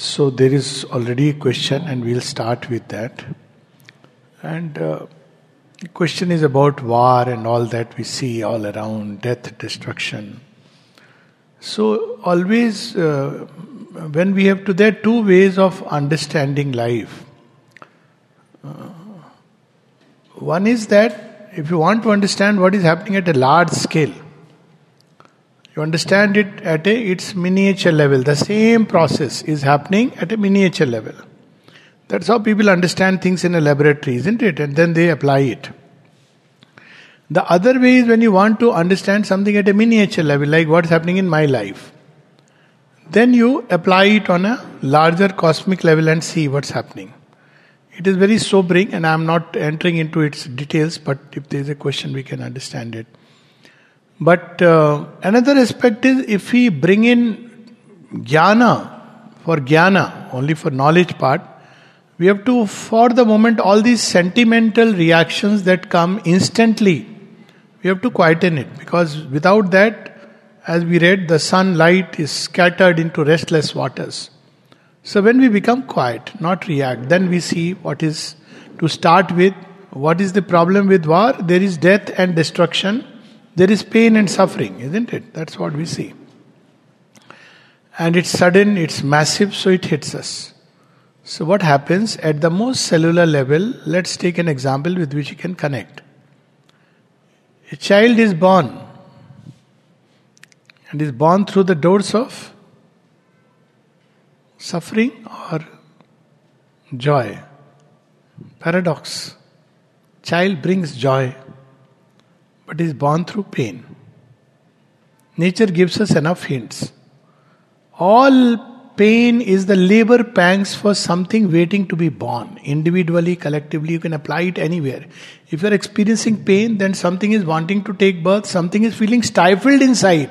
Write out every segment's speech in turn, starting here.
So there is already a question, and we'll start with that. And uh, the question is about war and all that we see all around death, destruction. So, always, uh, when we have to, there are two ways of understanding life. Uh, one is that if you want to understand what is happening at a large scale, you understand it at a its miniature level. The same process is happening at a miniature level. That's how people understand things in a laboratory, isn't it? And then they apply it. The other way is when you want to understand something at a miniature level, like what's happening in my life. Then you apply it on a larger cosmic level and see what's happening. It is very sobering, and I'm not entering into its details, but if there's a question, we can understand it. But uh, another aspect is if we bring in jnana for jnana, only for knowledge part, we have to, for the moment, all these sentimental reactions that come instantly, we have to quieten it because without that, as we read, the sunlight is scattered into restless waters. So when we become quiet, not react, then we see what is to start with. What is the problem with war? There is death and destruction there is pain and suffering, isn't it? That's what we see. And it's sudden, it's massive, so it hits us. So, what happens at the most cellular level? Let's take an example with which you can connect. A child is born and is born through the doors of suffering or joy. Paradox. Child brings joy but is born through pain. Nature gives us enough hints. All pain is the labor pangs for something waiting to be born. Individually, collectively, you can apply it anywhere. If you're experiencing pain, then something is wanting to take birth, something is feeling stifled inside.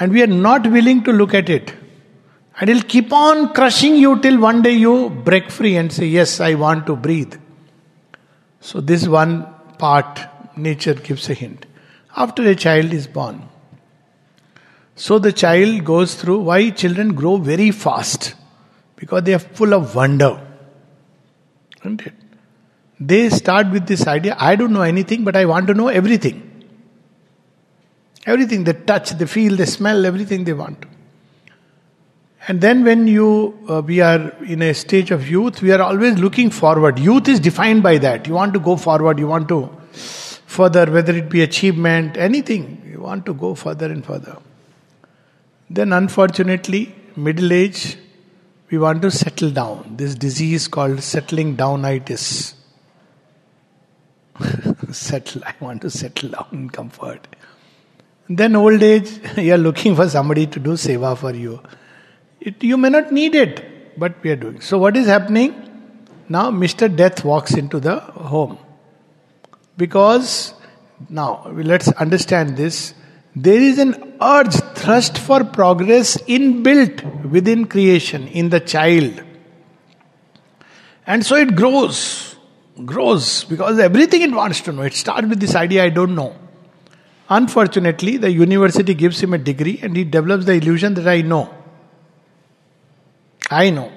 And we are not willing to look at it. And it'll keep on crushing you till one day you break free and say, Yes, I want to breathe. So, this one part nature gives a hint. After a child is born, so the child goes through why children grow very fast because they are full of wonder. Isn't it? They start with this idea I don't know anything, but I want to know everything. Everything they touch, they feel, they smell, everything they want. And then, when you uh, we are in a stage of youth, we are always looking forward. Youth is defined by that. You want to go forward. You want to further, whether it be achievement, anything. You want to go further and further. Then, unfortunately, middle age, we want to settle down. This disease called settling downitis. settle, I want to settle down in comfort. Then, old age, you are looking for somebody to do seva for you. It, you may not need it, but we are doing. So, what is happening? Now, Mr. Death walks into the home. Because, now let's understand this. There is an urge, thrust for progress inbuilt within creation, in the child. And so it grows, grows, because everything it wants to know. It starts with this idea I don't know. Unfortunately, the university gives him a degree and he develops the illusion that I know. I know.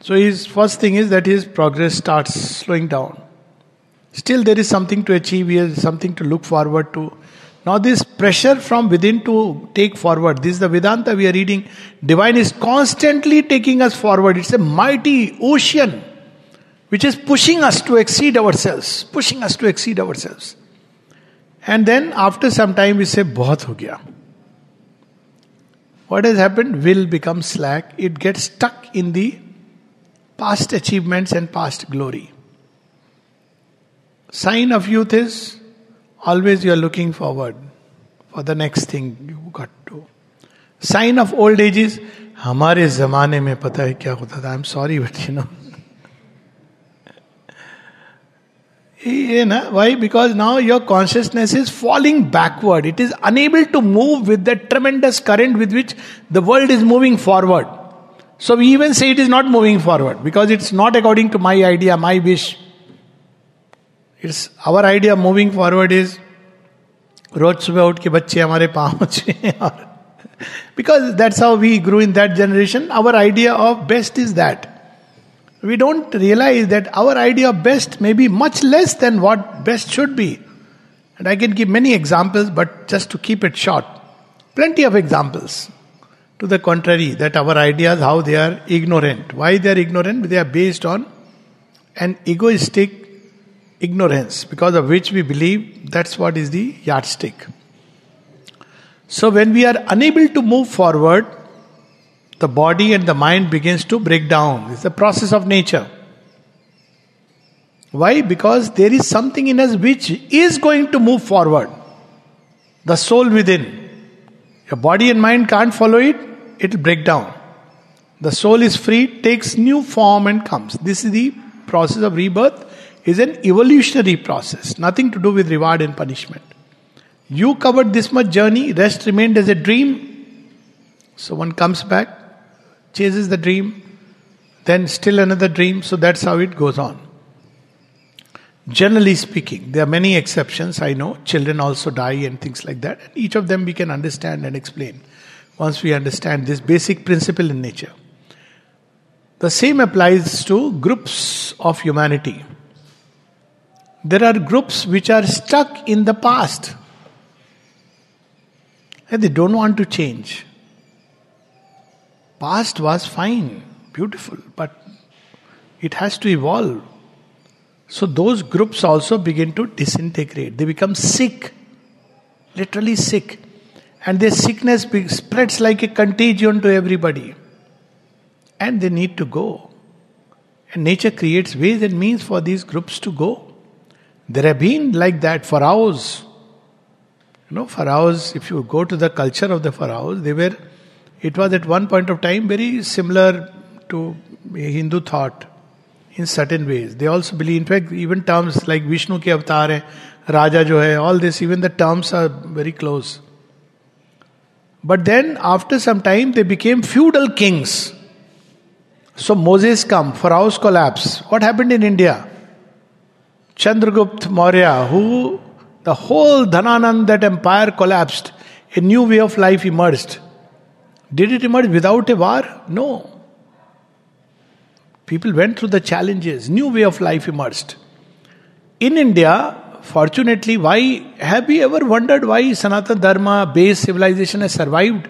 So his first thing is that his progress starts slowing down. Still, there is something to achieve, here, something to look forward to. Now, this pressure from within to take forward, this is the Vedanta we are reading. Divine is constantly taking us forward. It's a mighty ocean which is pushing us to exceed ourselves, pushing us to exceed ourselves. And then, after some time, we say, Bahut ho gaya. What has happened? Will becomes slack. It gets stuck in the past achievements and past glory. Sign of youth is always you are looking forward for the next thing you got to. Sign of old age is हमारे जमाने में पता है क्या होता था I am sorry but you no why because now your consciousness is falling backward it is unable to move with the tremendous current with which the world is moving forward so we even say it is not moving forward because it's not according to my idea my wish it's our idea moving forward is रोज सुबह उठ के बच्चे हमारे पाँव और because that's how we grew in that generation. Our idea of best is that. We don't realize that our idea of best may be much less than what best should be. And I can give many examples, but just to keep it short, plenty of examples. To the contrary, that our ideas, how they are ignorant. Why they are ignorant? They are based on an egoistic ignorance, because of which we believe that's what is the yardstick. So when we are unable to move forward, the body and the mind begins to break down. It's the process of nature. Why? Because there is something in us which is going to move forward. The soul within. Your body and mind can't follow it, it will break down. The soul is free, takes new form and comes. This is the process of rebirth, is an evolutionary process, nothing to do with reward and punishment. You covered this much journey, rest remained as a dream. So one comes back, chases the dream, then still another dream, so that's how it goes on. Generally speaking, there are many exceptions, I know. Children also die and things like that. And each of them we can understand and explain once we understand this basic principle in nature. The same applies to groups of humanity. There are groups which are stuck in the past and they don't want to change. Past was fine, beautiful, but it has to evolve. So those groups also begin to disintegrate. They become sick, literally sick. And their sickness spreads like a contagion to everybody. And they need to go. And nature creates ways and means for these groups to go. There have been like that pharaohs you know, pharaohs, if you go to the culture of the pharaohs, they were, it was at one point of time very similar to Hindu thought in certain ways. They also believe, in fact, even terms like Vishnu ke avatar hai, Raja jo hai, all this, even the terms are very close. But then, after some time, they became feudal kings. So Moses come, Pharaoh's collapse. What happened in India? Chandragupta Maurya, who the whole Dhananand, that empire collapsed. A new way of life emerged. Did it emerge without a war? No. People went through the challenges. New way of life emerged. In India, fortunately, why have we ever wondered why Sanatana Dharma based civilization has survived?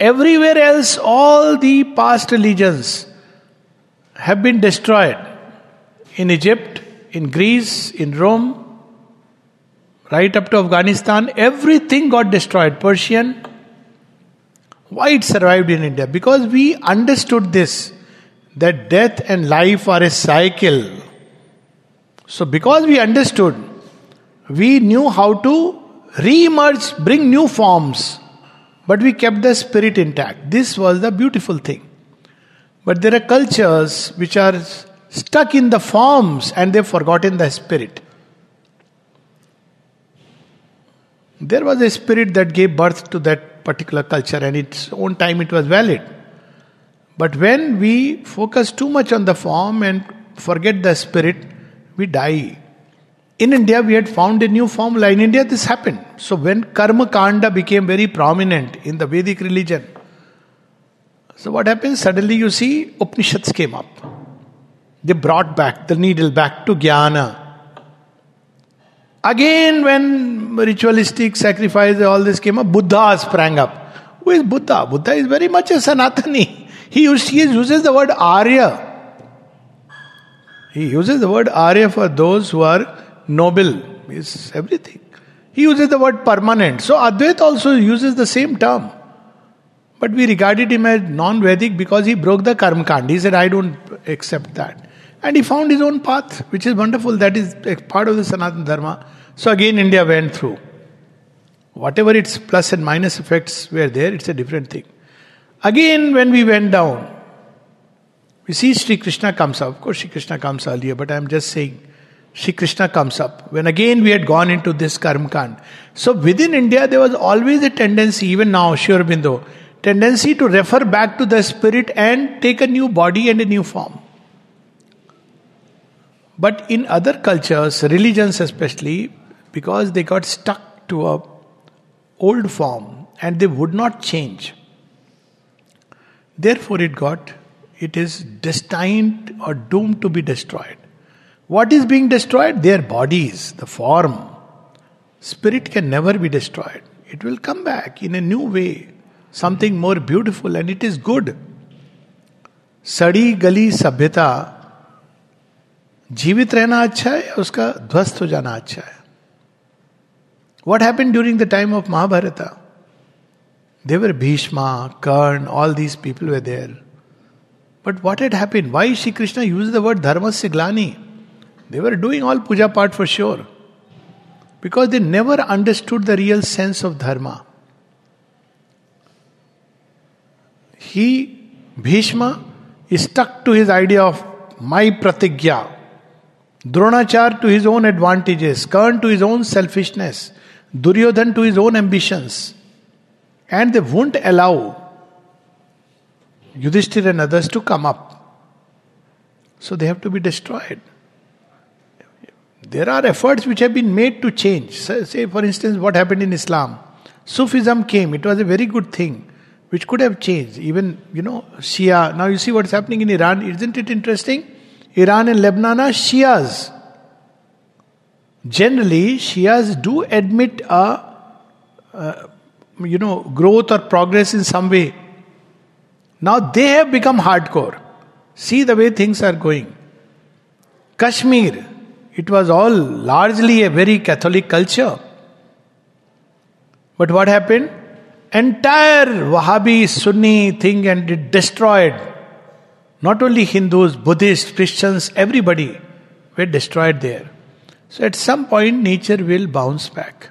Everywhere else, all the past religions have been destroyed. In Egypt, in Greece, in Rome, right up to Afghanistan, everything got destroyed. Persian. Why it survived in India? Because we understood this that death and life are a cycle. So, because we understood, we knew how to re emerge, bring new forms, but we kept the spirit intact. This was the beautiful thing. But there are cultures which are stuck in the forms and they've forgotten the spirit. There was a spirit that gave birth to that particular culture, and its own time it was valid. But when we focus too much on the form and forget the spirit, we die. In India, we had found a new formula. In India, this happened. So, when Karma Kanda became very prominent in the Vedic religion, so what happens? Suddenly, you see Upanishads came up. They brought back the needle back to Jnana. Again, when ritualistic sacrifice, all this came up, Buddha sprang up. Who is Buddha? Buddha is very much a Sanatani. He, he uses the word Arya. He uses the word Arya for those who are noble, is everything. He uses the word permanent. So Advaita also uses the same term. But we regarded him as non Vedic because he broke the Karma Kand. He said, I don't accept that. And he found his own path, which is wonderful. That is part of the Sanatana Dharma. So again, India went through. Whatever its plus and minus effects were there, it's a different thing. Again, when we went down, we see Sri Krishna comes up. Of course, Sri Krishna comes earlier, but I'm just saying, Sri Krishna comes up. When again we had gone into this Karmkand. So within India, there was always a tendency, even now, Sri Aurobindo, tendency to refer back to the spirit and take a new body and a new form. But in other cultures, religions especially, because they got stuck to a old form and they would not change. Therefore, it got, it is destined or doomed to be destroyed. What is being destroyed? Their bodies, the form. Spirit can never be destroyed. It will come back in a new way, something more beautiful, and it is good. Sadi Gali Sabhyata जीवित रहना अच्छा है या उसका ध्वस्त हो जाना अच्छा है? What happen during the time of Mahabharat they were Bhishma Karna all these people were there but what at happen why Shri Krishna use the word dharma से ग्लानी they were doing all puja part for sure because they never understood the real sense of dharma he Bhishma stuck to his idea of my. Dronachar to his own advantages, Karn to his own selfishness, Duryodhan to his own ambitions. And they won't allow Yudhishthir and others to come up. So they have to be destroyed. There are efforts which have been made to change. Say, for instance, what happened in Islam. Sufism came, it was a very good thing which could have changed. Even, you know, Shia. Now you see what's happening in Iran. Isn't it interesting? Iran and Lebanon are Shias. Generally, Shias do admit a, uh, you know, growth or progress in some way. Now they have become hardcore. See the way things are going. Kashmir, it was all largely a very Catholic culture. But what happened? entire Wahhabi Sunni thing and it destroyed. Not only Hindus, Buddhists, Christians, everybody were destroyed there. So at some point, nature will bounce back.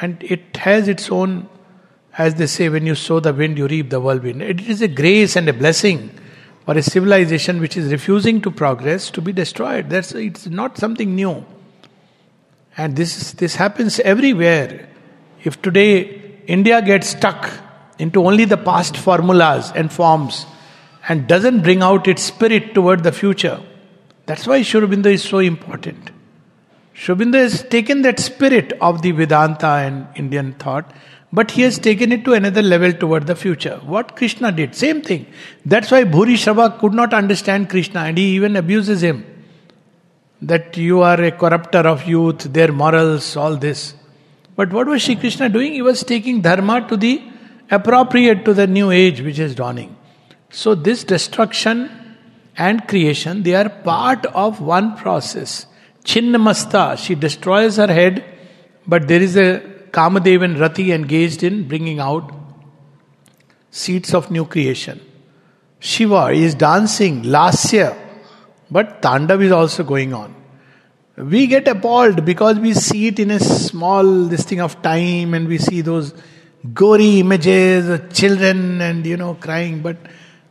And it has its own, as they say, when you sow the wind, you reap the whirlwind. It is a grace and a blessing for a civilization which is refusing to progress to be destroyed. That's it's not something new. And this this happens everywhere. If today India gets stuck into only the past formulas and forms and doesn't bring out its spirit toward the future. That's why Sri is so important. Sri has taken that spirit of the Vedanta and Indian thought, but he has taken it to another level toward the future. What Krishna did, same thing. That's why Bhurishrava could not understand Krishna and he even abuses him. That you are a corrupter of youth, their morals, all this. But what was Sri Krishna doing? He was taking dharma to the appropriate to the new age which is dawning. So this destruction and creation, they are part of one process. Chinnamasta, she destroys her head, but there is a Kamadev and Rati engaged in bringing out seeds of new creation. Shiva is dancing, Lasya, but Tandav is also going on we get appalled because we see it in a small this thing of time and we see those gory images of children and you know crying but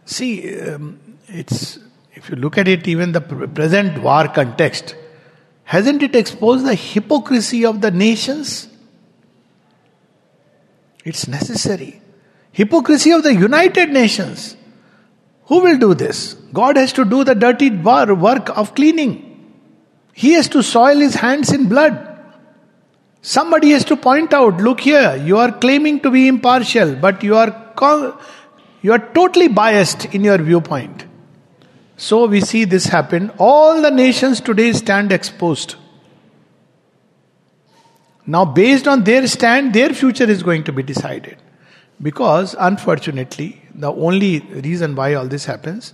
see um, it's if you look at it even the present war context hasn't it exposed the hypocrisy of the nations? It's necessary. Hypocrisy of the united nations. Who will do this? God has to do the dirty war work of cleaning. He has to soil his hands in blood. Somebody has to point out, look here, you are claiming to be impartial, but you are you are totally biased in your viewpoint. So we see this happen. All the nations today stand exposed. Now, based on their stand, their future is going to be decided. Because, unfortunately, the only reason why all this happens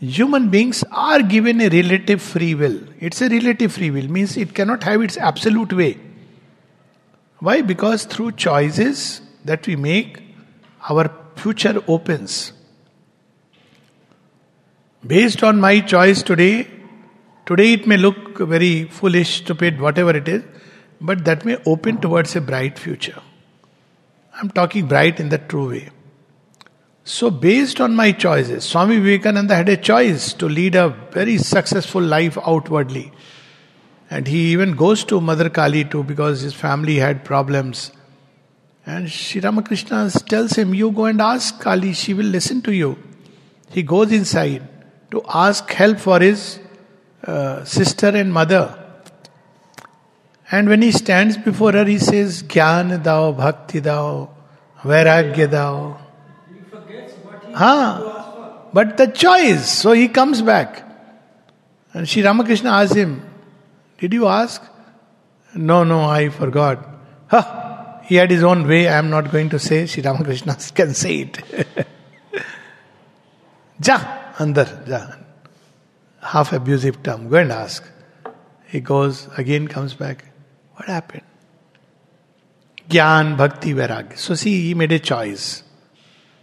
human beings are given a relative free will. It's a relative free will, means it cannot have its absolute way. Why? Because through choices that we make, our future opens. Based on my choice today, today it may look very foolish, stupid, whatever it is, but that may open towards a bright future. I'm talking bright in the true way. So, based on my choices, Swami Vivekananda had a choice to lead a very successful life outwardly. And he even goes to Mother Kali too because his family had problems. And Sri Ramakrishna tells him, You go and ask Kali, she will listen to you. He goes inside to ask help for his uh, sister and mother. And when he stands before her, he says, Gyan dao, bhakti dao, Vairagya dao. Ah, but the choice. So he comes back. And Sri Ramakrishna asks him, Did you ask? No, no, I forgot. Huh. He had his own way. I am not going to say. Sri Ramakrishna can say it. ja, andar, ja. Half abusive term. Go and ask. He goes, again comes back. What happened? Gyan, Bhakti, Vairagya. So see, he made a choice.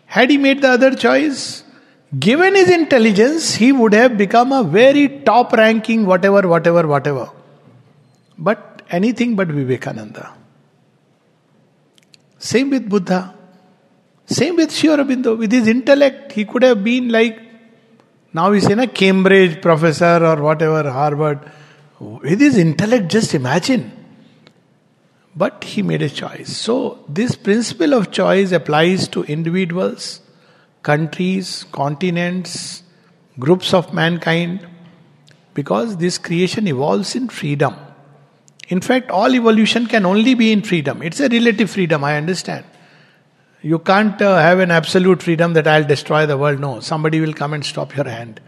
Had he made the other choice, given his intelligence, he would have become a very top ranking whatever, whatever, whatever. But anything but Vivekananda. Same with Buddha. Same with Sri Aurobindo. With his intellect, he could have been like, now he's in a Cambridge professor or whatever, Harvard. With his intellect, just imagine. But he made a choice. So, this principle of choice applies to individuals, countries, continents, groups of mankind, because this creation evolves in freedom. In fact, all evolution can only be in freedom. It's a relative freedom, I understand. You can't uh, have an absolute freedom that I'll destroy the world. No, somebody will come and stop your hand.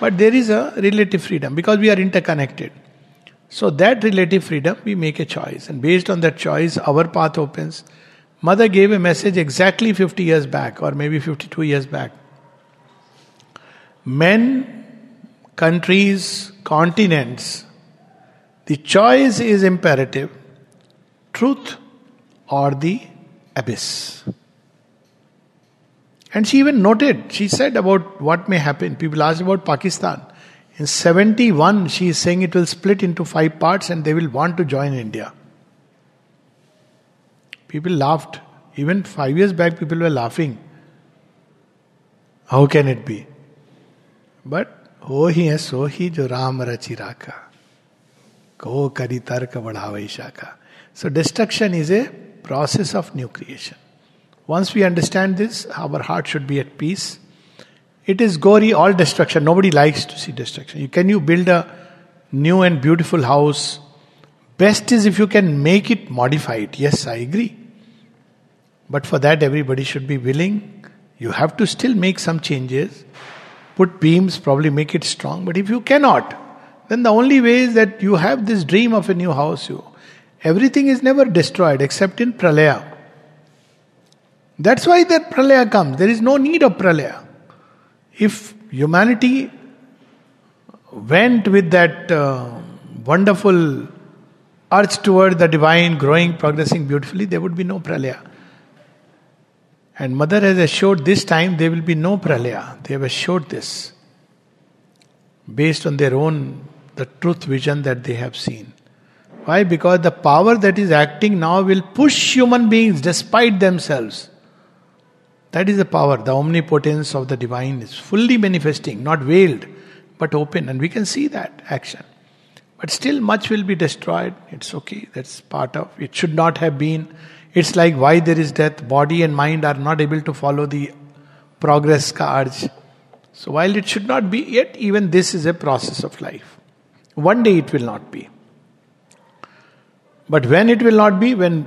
But there is a relative freedom because we are interconnected. So, that relative freedom, we make a choice. And based on that choice, our path opens. Mother gave a message exactly 50 years back, or maybe 52 years back. Men, countries, continents, the choice is imperative truth or the abyss. And she even noted, she said about what may happen. People asked about Pakistan. In 71, she is saying it will split into five parts and they will want to join India. People laughed. Even five years back, people were laughing. How can it be? But, oh, he has so he jo Ram Rachiraka. कहो करी तर्क बढ़ावा ईशा का so destruction is a process of new creation once we understand this our heart should be at peace it is gory all destruction nobody likes to see destruction you can you build a new and beautiful house best is if you can make it modified yes I agree but for that everybody should be willing you have to still make some changes put beams problem make it strong but if you cannot then the only way is that you have this dream of a new house. You, everything is never destroyed except in pralaya. That's why that pralaya comes. There is no need of pralaya. If humanity went with that uh, wonderful urge toward the divine, growing, progressing beautifully, there would be no pralaya. And Mother has assured this time there will be no pralaya. They have assured this based on their own the truth vision that they have seen. Why? Because the power that is acting now will push human beings despite themselves. That is the power, the omnipotence of the divine is fully manifesting, not veiled, but open, and we can see that action. But still, much will be destroyed. It's okay, that's part of it. Should not have been it's like why there is death. Body and mind are not able to follow the progress ka. So while it should not be, yet even this is a process of life. One day it will not be. But when it will not be, when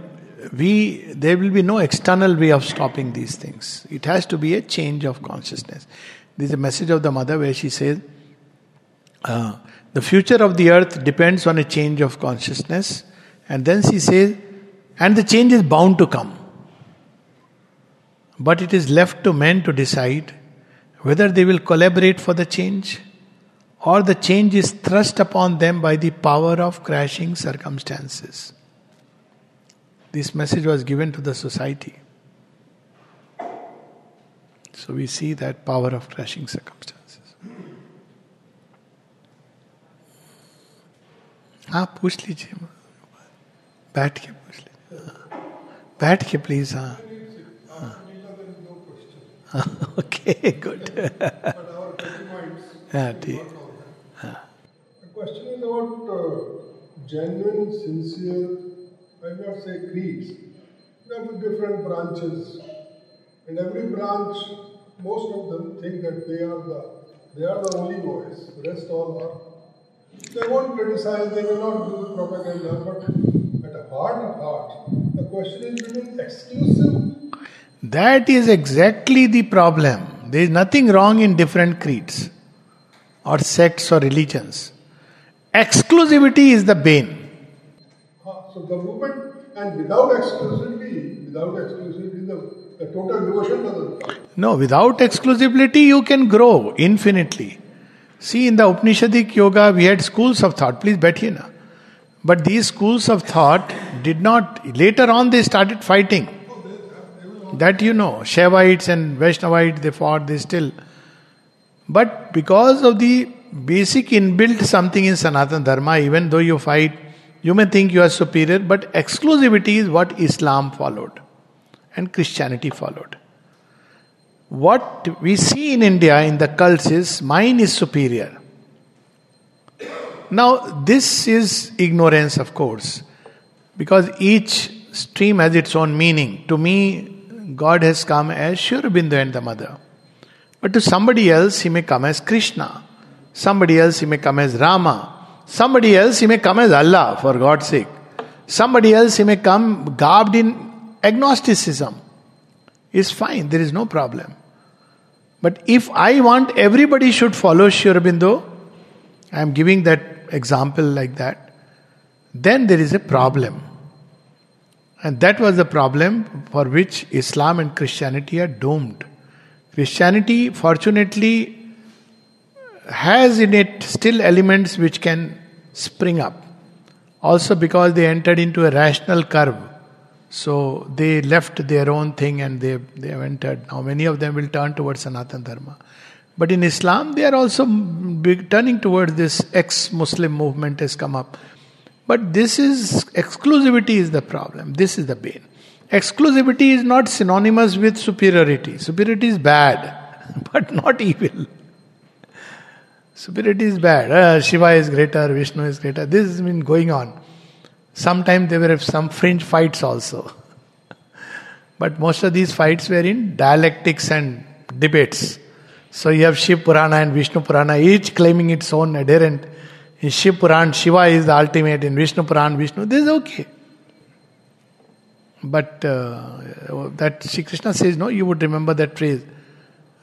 we there will be no external way of stopping these things. It has to be a change of consciousness. This is a message of the mother where she says, uh, the future of the earth depends on a change of consciousness. And then she says, and the change is bound to come. But it is left to men to decide whether they will collaborate for the change or the change is thrust upon them by the power of crashing circumstances. This message was given to the society. So we see that power of crashing circumstances. हाँ पूछ लीजिए बैठ के पूछ लीजिए बैठ के please हाँ ओके गुड हाँ ठीक हाँ question is about uh, genuine, sincere, I will not say creeds. There are different branches, and every branch, most of them think that they are the they are the only voice. The rest all are. They won't criticize. They will not do propaganda. But at a heart heart, the question is between exclusive That is exactly the problem. There is nothing wrong in different creeds or sects or religions. Exclusivity is the bane. So the movement, and without exclusivity, without exclusivity, the, the total devotion doesn't. No, without exclusivity, you can grow infinitely. See, in the Upanishadic yoga, we had schools of thought. Please bet here now. But these schools of thought did not, later on, they started fighting. That you know, Shaivites and Vaishnavites, they fought, they still. But because of the basic inbuilt something in Sanatana Dharma, even though you fight, you may think you are superior, but exclusivity is what Islam followed and Christianity followed. What we see in India in the cults is mine is superior. Now, this is ignorance, of course, because each stream has its own meaning. To me, God has come as Sri Aurobindo and the mother. But to somebody else, he may come as Krishna. Somebody else, he may come as Rama. Somebody else, he may come as Allah, for God's sake. Somebody else, he may come garbed in agnosticism. Is fine, there is no problem. But if I want everybody should follow Sri Aurobindo, I am giving that example like that, then there is a problem. And that was the problem for which Islam and Christianity are doomed. Christianity, fortunately, has in it still elements which can spring up. Also, because they entered into a rational curve so they left their own thing and they, they have entered. Now many of them will turn towards Sanatana Dharma. But in Islam, they are also turning towards this ex-Muslim movement has come up. But this is exclusivity is the problem. This is the bane. Exclusivity is not synonymous with superiority. Superiority is bad, but not evil. Superiority is bad. Uh, Shiva is greater, Vishnu is greater. This has been going on. Sometimes there were some fringe fights also. but most of these fights were in dialectics and debates. So you have Shiv Purana and Vishnu Purana, each claiming its own adherent. In Shiv Purana, Shiva is the ultimate. In Vishnu Purana, Vishnu. This is okay. But uh, that Sri Krishna says, no, you would remember that phrase.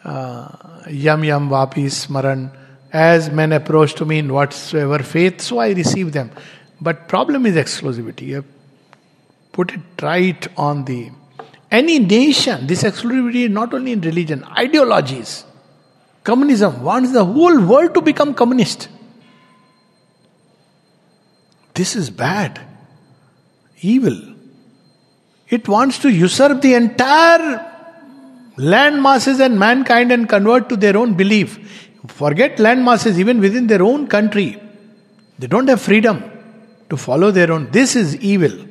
Uh, yam yam vapi smaran. As men approach to me in whatsoever faith, so I receive them. But problem is exclusivity. You put it right on the any nation. This exclusivity is not only in religion, ideologies. Communism wants the whole world to become communist. This is bad, evil. It wants to usurp the entire land masses and mankind and convert to their own belief. Forget land masses, even within their own country. They don't have freedom to follow their own. This is evil.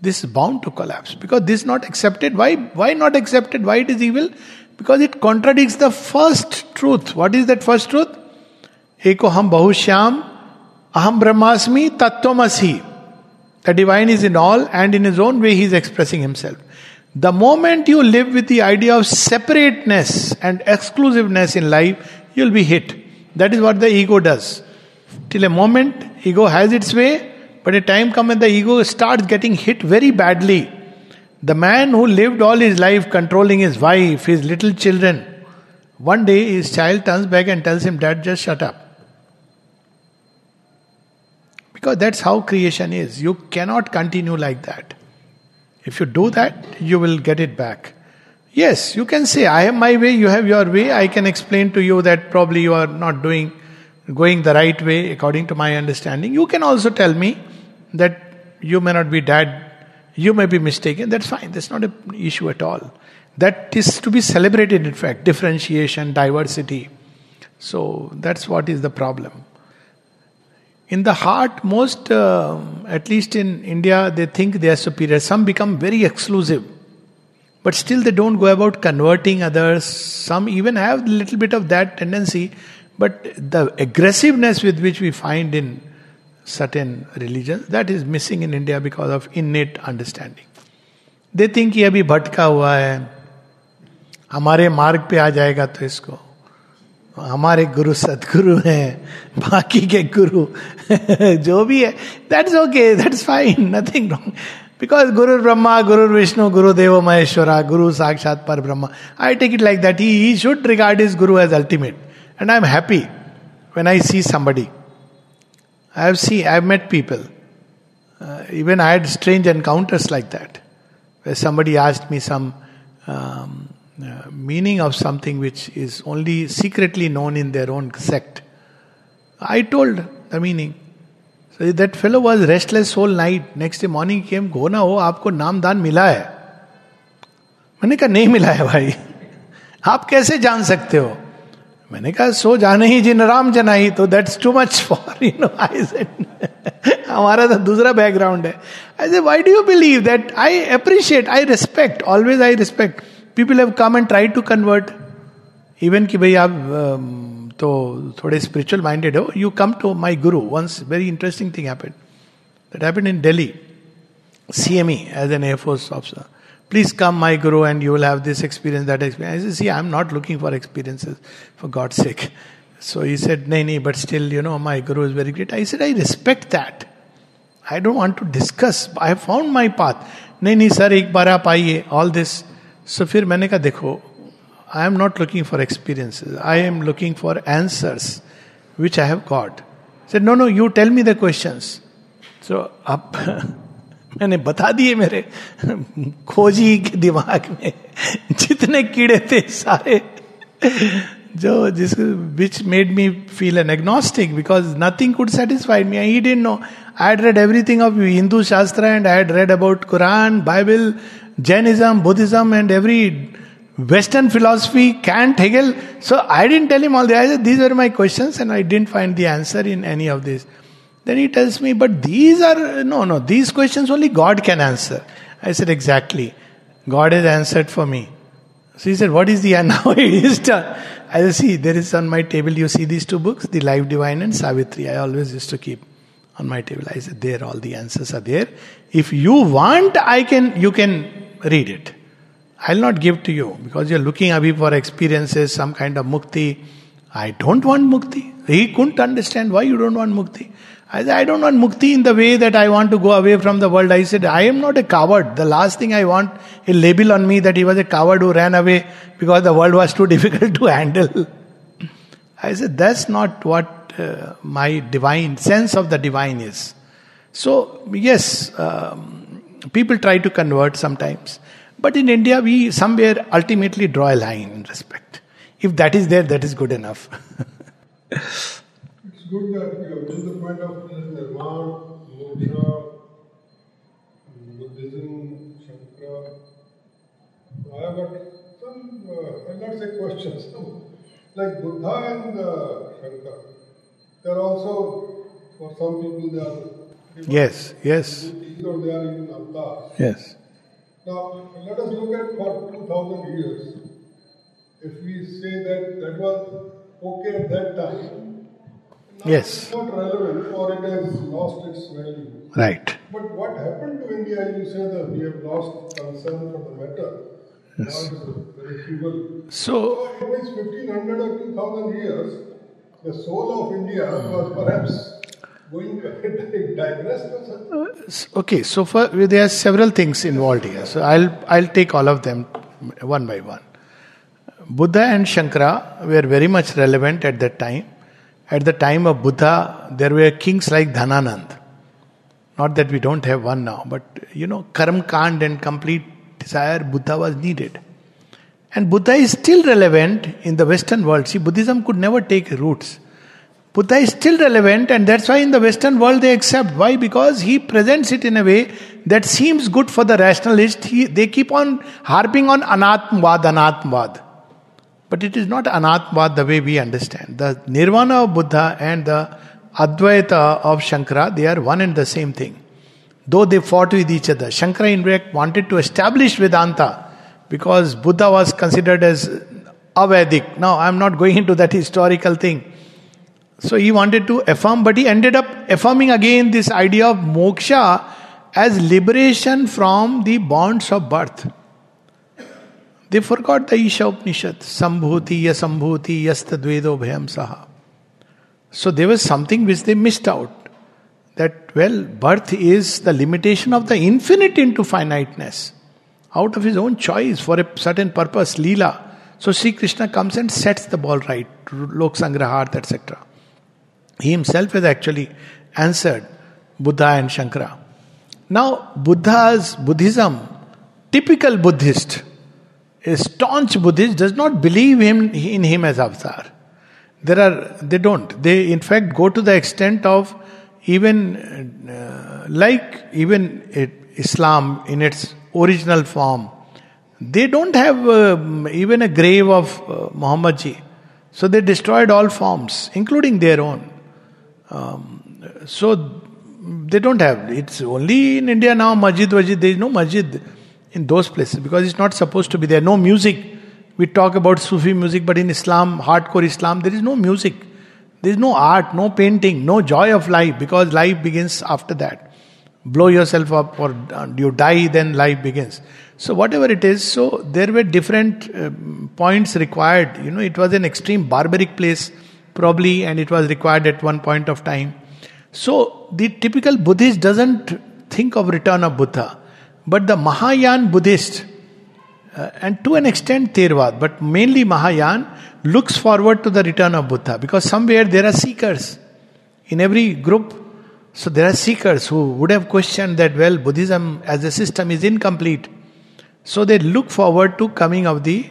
This is bound to collapse because this is not accepted. Why? Why not accepted? Why it is evil? Because it contradicts the first truth. What is that first truth? Eko ham bahushyam, aham brahmasmi, tattvamasi. The divine is in all and in his own way he is expressing himself. The moment you live with the idea of separateness and exclusiveness in life, you'll be hit. That is what the ego does. Till a moment, ego has its way, but a time comes when the ego starts getting hit very badly. The man who lived all his life controlling his wife, his little children, one day his child turns back and tells him, Dad, just shut up. Because that's how creation is. You cannot continue like that. If you do that, you will get it back. Yes, you can say, I have my way, you have your way. I can explain to you that probably you are not doing, going the right way according to my understanding. You can also tell me that you may not be dad, you may be mistaken, that's fine, that's not an issue at all. That is to be celebrated, in fact, differentiation, diversity. So that's what is the problem. In the heart, most, uh, at least in India, they think they are superior. Some become very exclusive. But still, they don't go about converting others. Some even have a little bit of that tendency. But the aggressiveness with which we find in certain religions that is missing in India because of innate understanding. They think ये अभी भटका हुआ है हमारे मार्ग पे आ जाएगा तो इसको हमारे गुरु सदगुरु हैं बाकी के गुरु जो भी है that's okay that's fine nothing wrong because Guru Brahma, Guru Vishnu, Guru Deva Maheshwara, Guru Sakshat Par Brahma. I take it like that. He, he should regard his Guru as ultimate. And I'm happy when I see somebody. I have seen, I have met people. Uh, even I had strange encounters like that, where somebody asked me some um, uh, meaning of something which is only secretly known in their own sect. I told the meaning. So that fellow was restless whole night. Next day morning came, go ना हो आपको नाम दान मिला है मैंने कहा नहीं मिला है भाई। आप कैसे जान सकते हो? मैंने कहा सो जाने ही जिन राम जनाई तो that's too much for you know I हमारा तो दूसरा बैकग्राउंड है. I say why do you believe that I appreciate I respect always I respect people have come and try to convert even कि भाई आप तो थोड़े स्पिरिचुअल माइंडेड हो you come to my guru once very interesting thing happen that happen in Delhi C M E as an air force officer please come my guru and you will have this experience that experience see I am not looking for experiences for God sake so you said नहीं नहीं but still you know my guru is very great I said I respect that I don't want to discuss I found my path नहीं नहीं sir एक बार आप आइए all this so फिर मैंने कहा देखो I am not looking for experiences. I am looking for answers which I have got. Said, no, no, you tell me the questions. So अब मैंने बता दिए मेरे खोजी के दिमाग में जितने कीड़े थे सारे जो जिस which made me feel an agnostic because nothing could satisfied me I don't know I had read everything of Hindu shastra and I had read about Quran Bible Jainism Buddhism and every Western philosophy, Kant, Hegel. So I didn't tell him all. I said, these were my questions and I didn't find the answer in any of these. Then he tells me, but these are, no, no, these questions only God can answer. I said, exactly. God has answered for me. So he said, what is the, and now it is done. I said, see, there is on my table, you see these two books, The Life Divine and Savitri. I always used to keep on my table. I said, there, all the answers are there. If you want, I can, you can read it. I'll not give to you because you're looking away for experiences, some kind of mukti. I don't want mukti. He couldn't understand why you don't want mukti. I said, I don't want mukti in the way that I want to go away from the world. I said, I am not a coward. The last thing I want a label on me that he was a coward who ran away because the world was too difficult to handle. I said, that's not what uh, my divine sense of the divine is. So, yes, um, people try to convert sometimes. But in India, we somewhere ultimately draw a line in respect. If that is there, that is good enough. It's good that you have the point of Nirvana, Buddhism, Shankara. I have got some, uh, I'll not say questions, like Buddha and uh, Shankara. They're also, for some people, they are. yes, yes, Or they are even yes. Now, let us look at for 2000 years. If we say that that was okay at that time, Yes. it's not relevant or it has lost its value. Right. But what happened to India, you say that we have lost concern for the matter. Yes. Now it is very feeble. So, So it means 1500 or 2000 years, the soul of India was perhaps going digress something. Uh, okay, so for, there are several things involved here. So I'll, I'll take all of them one by one. Buddha and Shankara were very much relevant at that time. At the time of Buddha, there were kings like Dhananand. Not that we don't have one now, but you know, Karm Kand and complete desire, Buddha was needed. And Buddha is still relevant in the Western world. See, Buddhism could never take roots. Buddha is still relevant, and that's why in the Western world they accept. Why? Because he presents it in a way that seems good for the rationalist. He, they keep on harping on anatmavad, anatmavad. But it is not anatmavad the way we understand. The nirvana of Buddha and the Advaita of Shankara, they are one and the same thing. Though they fought with each other. Shankara, in fact, wanted to establish Vedanta because Buddha was considered as Avedic. Now, I'm not going into that historical thing. So he wanted to affirm, but he ended up affirming again this idea of moksha as liberation from the bonds of birth. They forgot the Isha Upanishad, Sambhuti, Yasambhuti, Yastadvedo Bhayam Saha. So there was something which they missed out. that, well, birth is the limitation of the infinite into finiteness. Out of his own choice for a certain purpose, Leela. So Sri Krishna comes and sets the ball right, Lok Sangraharth, etc. He himself has actually answered Buddha and Shankara. Now, Buddha's Buddhism, typical Buddhist, a staunch Buddhist does not believe him in him as avatar. There are they don't. They in fact go to the extent of even uh, like even Islam in its original form. They don't have uh, even a grave of uh, Muhammad ji. So they destroyed all forms, including their own. Um, so they don't have. It's only in India now, masjid, masjid. There is no masjid in those places because it's not supposed to be there. No music. We talk about Sufi music, but in Islam, hardcore Islam, there is no music. There is no art, no painting, no joy of life because life begins after that. Blow yourself up or you die, then life begins. So, whatever it is, so there were different uh, points required. You know, it was an extreme barbaric place, probably, and it was required at one point of time. So, the typical Buddhist doesn't think of return of Buddha. But the Mahayana Buddhist, uh, and to an extent Theravada, but mainly Mahayana, looks forward to the return of Buddha because somewhere there are seekers in every group. So there are seekers who would have questioned that, well, Buddhism as a system is incomplete. So they look forward to coming of the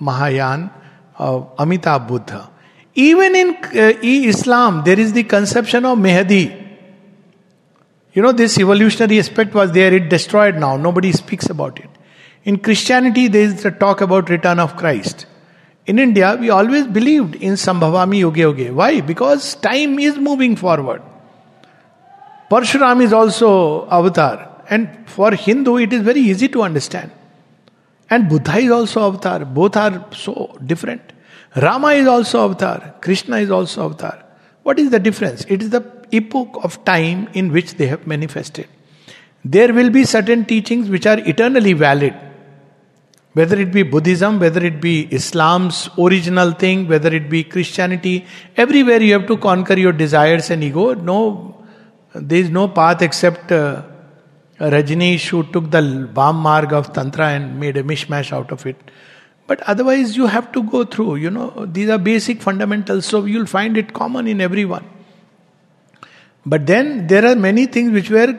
Mahayana of Amitabh Buddha. Even in uh, Islam, there is the conception of Mehdi. You know, this evolutionary aspect was there, it destroyed now, nobody speaks about it. In Christianity, there is the talk about return of Christ. In India, we always believed in Sambhavami Yuge Yuge. Why? Because time is moving forward. Parshuram is also avatar. And for Hindu, it is very easy to understand. And Buddha is also avatar. Both are so different. Rama is also avatar. Krishna is also avatar. What is the difference? It is the epoch of time in which they have manifested. There will be certain teachings which are eternally valid. Whether it be Buddhism, whether it be Islam's original thing, whether it be Christianity, everywhere you have to conquer your desires and ego. No, there is no path except uh, Rajneesh who took the Bam Marg of Tantra and made a mishmash out of it. But otherwise, you have to go through, you know, these are basic fundamentals, so you'll find it common in everyone. But then there are many things which were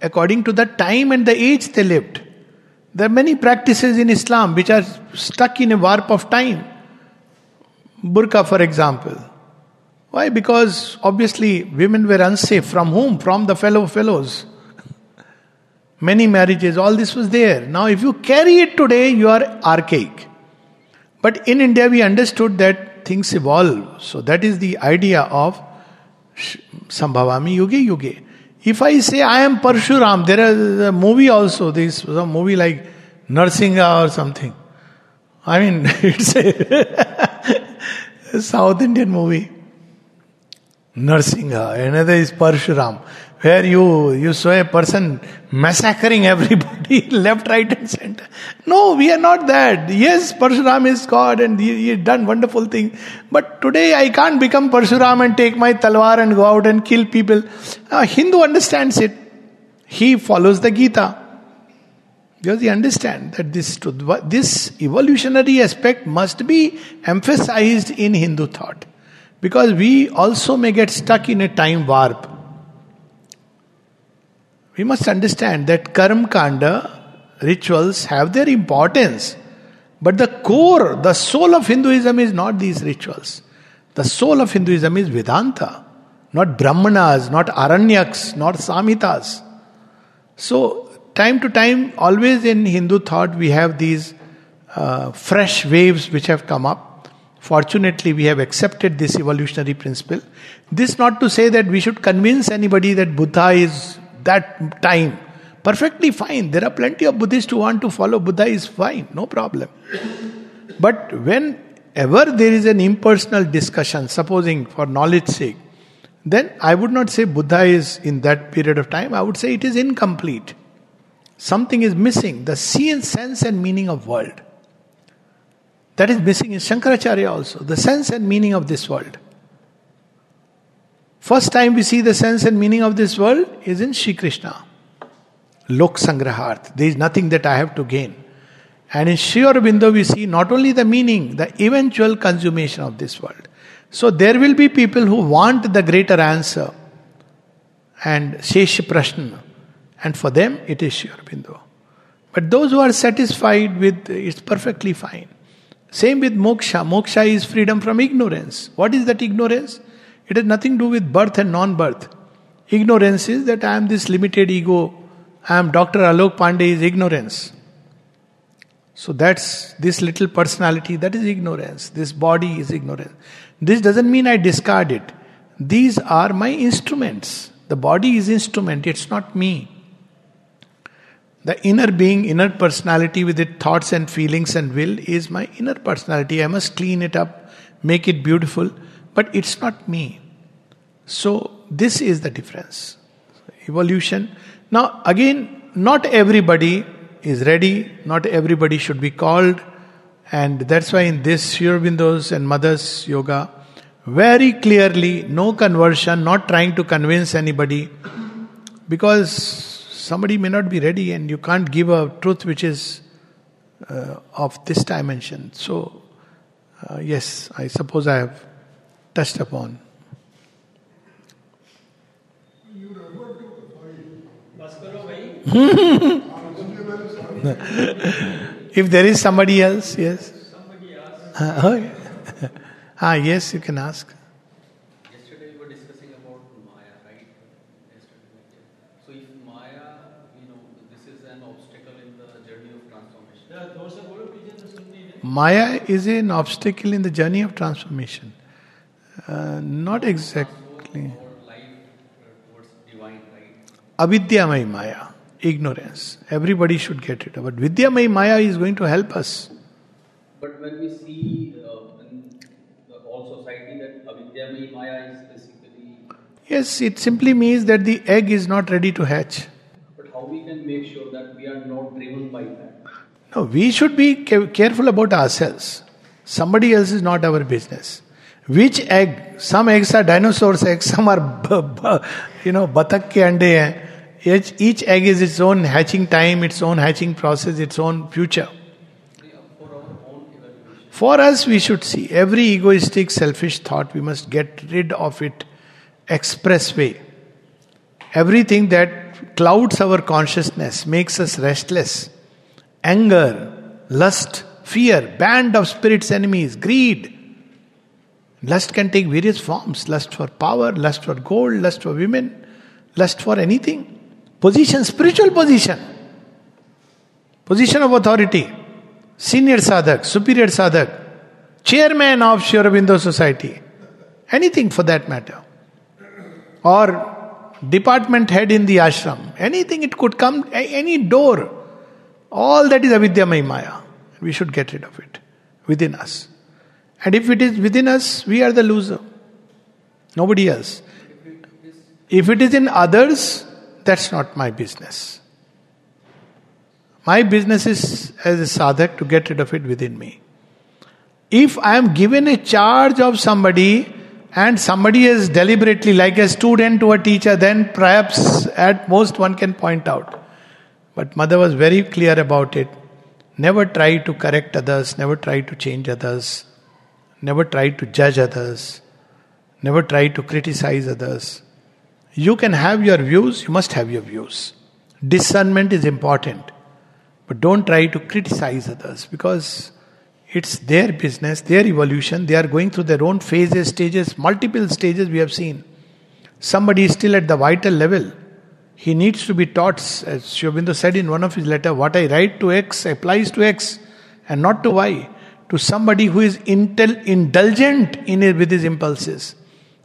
according to the time and the age they lived. There are many practices in Islam which are stuck in a warp of time. Burqa, for example. Why? Because obviously women were unsafe. From whom? From the fellow fellows. Many marriages, all this was there. Now, if you carry it today, you are archaic. But in India, we understood that things evolve. So, that is the idea of Sambhavami Yuge Yuge. If I say I am Parshuram, there is a movie also, there is a movie like Narsinga or something. I mean, it's a South Indian movie. Narsinga, another is Parshuram where you, you saw a person massacring everybody left, right, and center. No, we are not that. Yes, Parshuram is God and he, he done wonderful things. But today I can't become Parshuram and take my talwar and go out and kill people. A Hindu understands it. He follows the Gita. Because he understands that this, this evolutionary aspect must be emphasized in Hindu thought. Because we also may get stuck in a time warp we must understand that Karma Kanda rituals have their importance. But the core, the soul of Hinduism is not these rituals. The soul of Hinduism is Vedanta, not Brahmanas, not Aranyaks, not Samhitas. So, time to time, always in Hindu thought, we have these uh, fresh waves which have come up. Fortunately, we have accepted this evolutionary principle. This not to say that we should convince anybody that Buddha is that time. Perfectly fine. There are plenty of Buddhists who want to follow Buddha is fine, no problem. But whenever there is an impersonal discussion, supposing for knowledge sake, then I would not say Buddha is in that period of time, I would say it is incomplete. Something is missing, the sense and meaning of world. That is missing in Shankaracharya also, the sense and meaning of this world. First time we see the sense and meaning of this world is in Sri Krishna. Lok Sangrahart. There is nothing that I have to gain. And in Sri Aurobindo we see not only the meaning, the eventual consummation of this world. So there will be people who want the greater answer and Shesh Prashna. And for them it is Sri Aurobindo. But those who are satisfied with it's perfectly fine. Same with moksha. Moksha is freedom from ignorance. What is that ignorance? It has nothing to do with birth and non birth. Ignorance is that I am this limited ego. I am Dr. Alok Pandey is ignorance. So that's this little personality, that is ignorance. This body is ignorance. This doesn't mean I discard it. These are my instruments. The body is instrument, it's not me. The inner being, inner personality with its thoughts and feelings and will is my inner personality. I must clean it up, make it beautiful, but it's not me. So, this is the difference. Evolution. Now, again, not everybody is ready, not everybody should be called, and that's why in this Sri Aurobindo's and Mother's Yoga, very clearly, no conversion, not trying to convince anybody, because somebody may not be ready and you can't give a truth which is uh, of this dimension. So, uh, yes, I suppose I have touched upon. if there is somebody else, yes. Somebody. Uh, oh, ah, yes, you can ask. Yesterday we were discussing about Maya, right? So if Maya, you know, this is an obstacle in the journey of transformation. Maya is an obstacle in the journey of transformation. Uh, not exactly. Avidyamay Maya, ignorance. Everybody should get it. But Vidyamay Maya is going to help us. But when we see uh, in the whole society that Avidyamay Maya is basically. Yes, it simply means that the egg is not ready to hatch. But how we can make sure that we are not driven by that? No, we should be careful about ourselves. Somebody else is not our business. Which egg? Some eggs are dinosaurs' eggs, some are, you know, batak ke ande hai. Each, each egg is its own hatching time, its own hatching process, its own future. For us, we should see every egoistic, selfish thought, we must get rid of it express way. Everything that clouds our consciousness, makes us restless anger, lust, fear, band of spirits' enemies, greed. Lust can take various forms lust for power, lust for gold, lust for women, lust for anything. Position, spiritual position, position of authority, senior sadhak, superior sadhak, chairman of Sri Aurobindo Society, anything for that matter. Or department head in the ashram, anything it could come, any door all that is avidyamay maya. We should get rid of it within us. And if it is within us, we are the loser. Nobody else. If it is in others, that's not my business. My business is as a sadhak to get rid of it within me. If I am given a charge of somebody and somebody is deliberately like a student to a teacher, then perhaps at most one can point out. But mother was very clear about it. Never try to correct others, never try to change others, never try to judge others, never try to criticize others. You can have your views, you must have your views. Discernment is important. But don't try to criticize others because it's their business, their evolution. They are going through their own phases, stages, multiple stages we have seen. Somebody is still at the vital level. He needs to be taught, as Sri said in one of his letters, what I write to X applies to X and not to Y. To somebody who is intel- indulgent in it with his impulses.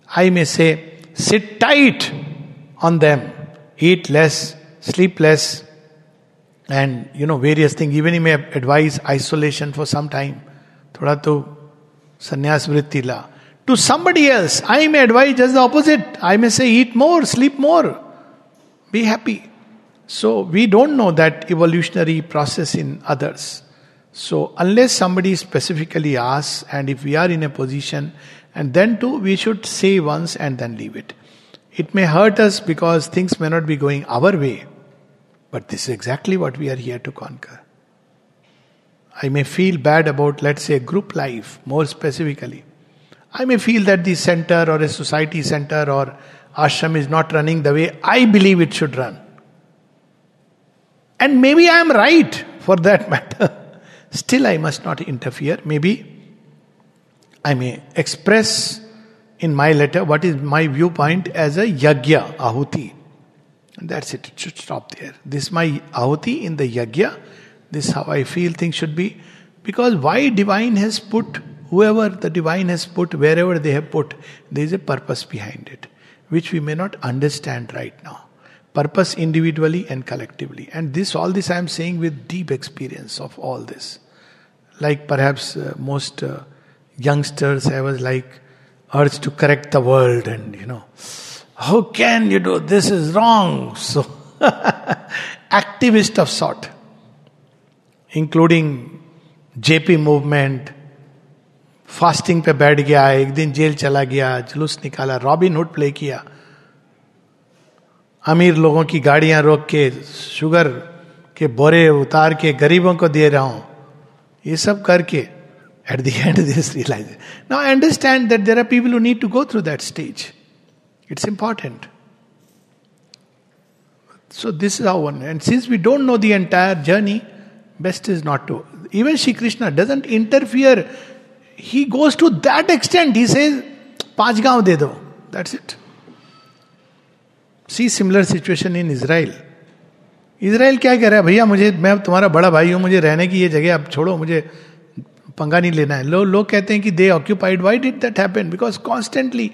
I may say, sit tight on them, eat less, sleep less, and you know, various things. Even he may advise isolation for some time. Thoda to sannyas vritti la. To somebody else, I may advise just the opposite. I may say, eat more, sleep more. Be happy. So we don't know that evolutionary process in others. So unless somebody specifically asks, and if we are in a position, and then too we should say once and then leave it. It may hurt us because things may not be going our way, but this is exactly what we are here to conquer. I may feel bad about, let's say, group life, more specifically. I may feel that the center or a society center or ashram is not running the way I believe it should run. And maybe I am right for that matter. Still, I must not interfere. Maybe I may express in my letter what is my viewpoint as a yagya, ahuti. And that's it, it should stop there. This is my ahuti in the yagya. This is how I feel things should be. Because why divine has put, whoever the divine has put, wherever they have put, there is a purpose behind it, which we may not understand right now purpose individually and collectively and this all this i am saying with deep experience of all this like perhaps uh, most uh, youngsters I was like urge to correct the world and you know how can you do this is wrong so activist of sort including JP movement fasting पे बैठ गया एक दिन jail चला गया जुलूस निकाला robin hood play किया अमीर लोगों की गाड़ियाँ रोक के शुगर के बोरे उतार के गरीबों को दे रहा हूँ ये सब करके at the end this realise now I understand that there are people who need to go through that stage it's important So this is how one. And since we don't know the entire journey, best is not to. Even Shri Krishna doesn't interfere. He goes to that extent. He says, पाँच गाँव दे दो. That's it. See similar situation in Israel Israel क्या कह रहा है भैया मुझे मैं तुम्हारा बड़ा भाई हूँ मुझे रहने की ये जगह अब छोड़ो मुझे पंगा नहीं लेना है। लोग लोग कहते हैं कि they occupied why did that happen because constantly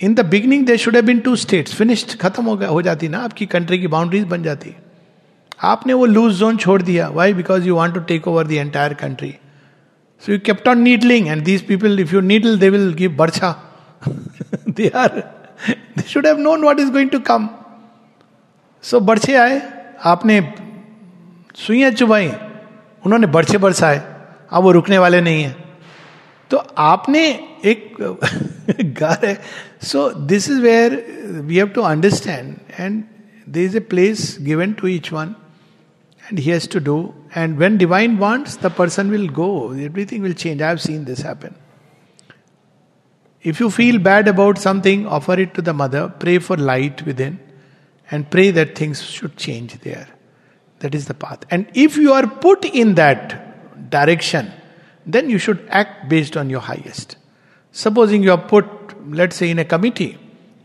in the beginning they should have been two states finished खत्म हो गया, हो जाती ना, आपकी कंट्री की बाउंड्रीज बन जाती। आपने वो लूज जोन छोड़ दिया। Why because you want to take over the entire country so you kept on needling and these people if you needle they will give बर्छा they are they should have known what is going to come so बर्छे आए आपने सुइयाँ चुबाई, उन्होंने बर्छे बरसाए अब वो रुकने वाले नहीं है। तो आपने एक घर है। So this is where we have to understand and they is a place given to each one and he has to do and when divine wants the person will go everything will change I have seen this happen if you feel bad about something offer it to the mother pray for light within and pray that things should change there that is the path and if you are put in that direction, then you should act based on your highest. Supposing you are put, let's say, in a committee,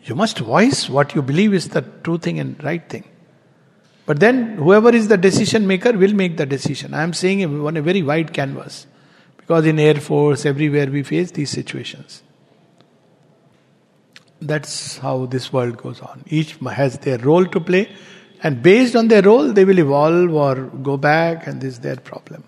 you must voice what you believe is the true thing and right thing. But then, whoever is the decision maker will make the decision. I am saying on a very wide canvas. Because in Air Force, everywhere we face these situations. That's how this world goes on. Each has their role to play, and based on their role, they will evolve or go back, and this is their problem.